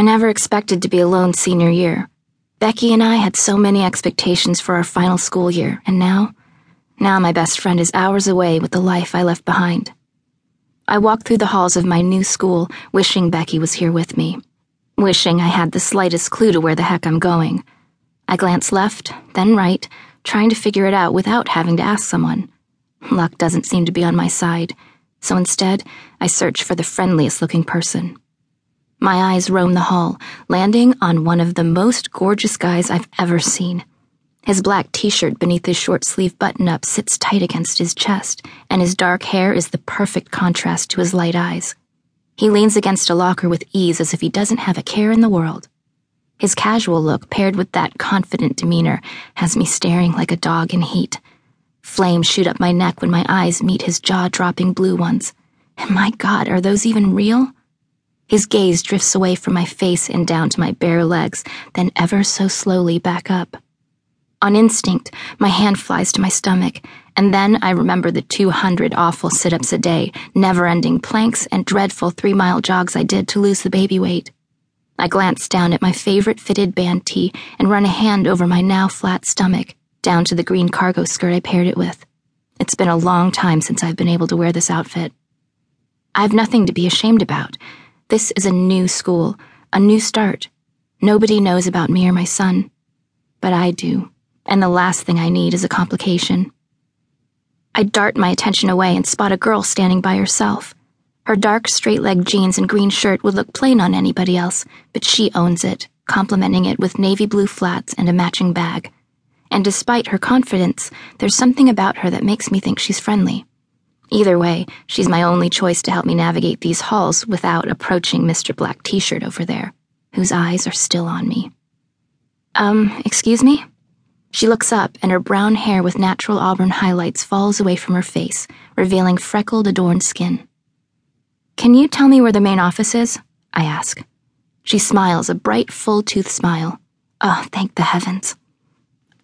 I never expected to be alone senior year. Becky and I had so many expectations for our final school year, and now, now my best friend is hours away with the life I left behind. I walked through the halls of my new school, wishing Becky was here with me, wishing I had the slightest clue to where the heck I'm going. I glanced left, then right, trying to figure it out without having to ask someone. Luck doesn't seem to be on my side, so instead, I search for the friendliest looking person. My eyes roam the hall, landing on one of the most gorgeous guys I've ever seen. His black t shirt beneath his short sleeve button up sits tight against his chest, and his dark hair is the perfect contrast to his light eyes. He leans against a locker with ease as if he doesn't have a care in the world. His casual look, paired with that confident demeanor, has me staring like a dog in heat. Flames shoot up my neck when my eyes meet his jaw dropping blue ones. And my God, are those even real? His gaze drifts away from my face and down to my bare legs, then ever so slowly back up. On instinct, my hand flies to my stomach, and then I remember the 200 awful sit ups a day, never ending planks, and dreadful three mile jogs I did to lose the baby weight. I glance down at my favorite fitted band tee and run a hand over my now flat stomach, down to the green cargo skirt I paired it with. It's been a long time since I've been able to wear this outfit. I have nothing to be ashamed about. This is a new school, a new start. Nobody knows about me or my son. But I do, and the last thing I need is a complication. I dart my attention away and spot a girl standing by herself. Her dark, straight legged jeans and green shirt would look plain on anybody else, but she owns it, complementing it with navy blue flats and a matching bag. And despite her confidence, there's something about her that makes me think she's friendly. Either way, she's my only choice to help me navigate these halls without approaching Mr. Black T shirt over there, whose eyes are still on me. Um, excuse me? She looks up, and her brown hair with natural auburn highlights falls away from her face, revealing freckled, adorned skin. Can you tell me where the main office is? I ask. She smiles, a bright, full tooth smile. Oh, thank the heavens.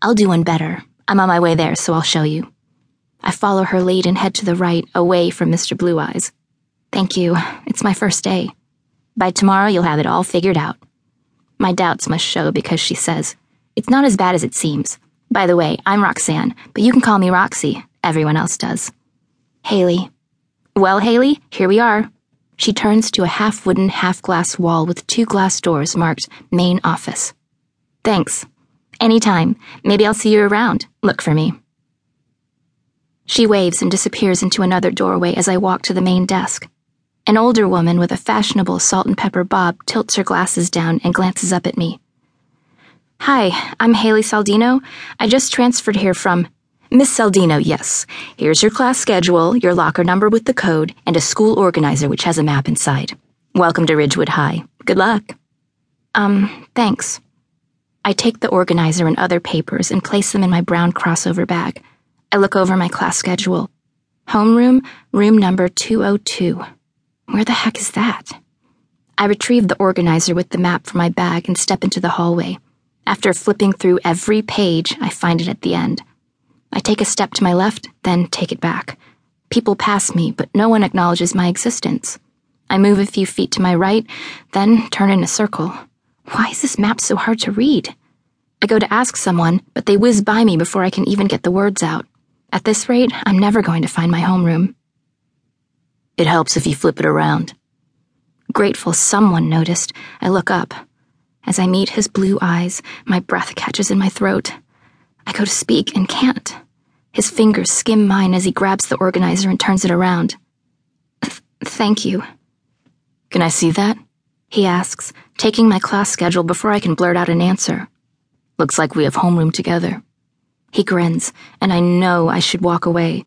I'll do one better. I'm on my way there, so I'll show you. I follow her lead and head to the right, away from Mr. Blue Eyes. Thank you. It's my first day. By tomorrow, you'll have it all figured out. My doubts must show because she says, It's not as bad as it seems. By the way, I'm Roxanne, but you can call me Roxy. Everyone else does. Hailey. Well, Hailey, here we are. She turns to a half wooden, half glass wall with two glass doors marked Main Office. Thanks. Anytime. Maybe I'll see you around. Look for me. She waves and disappears into another doorway as I walk to the main desk. An older woman with a fashionable salt and pepper bob tilts her glasses down and glances up at me. Hi, I'm Hailey Saldino. I just transferred here from. Miss Saldino, yes. Here's your class schedule, your locker number with the code, and a school organizer which has a map inside. Welcome to Ridgewood High. Good luck. Um, thanks. I take the organizer and other papers and place them in my brown crossover bag. I look over my class schedule. Homeroom, room number 202. Where the heck is that? I retrieve the organizer with the map from my bag and step into the hallway. After flipping through every page, I find it at the end. I take a step to my left, then take it back. People pass me, but no one acknowledges my existence. I move a few feet to my right, then turn in a circle. Why is this map so hard to read? I go to ask someone, but they whiz by me before I can even get the words out. At this rate, I'm never going to find my homeroom. It helps if you flip it around. Grateful someone noticed, I look up. As I meet his blue eyes, my breath catches in my throat. I go to speak and can't. His fingers skim mine as he grabs the organizer and turns it around. Th- thank you. Can I see that? He asks, taking my class schedule before I can blurt out an answer. Looks like we have homeroom together. He grins, and I know I should walk away,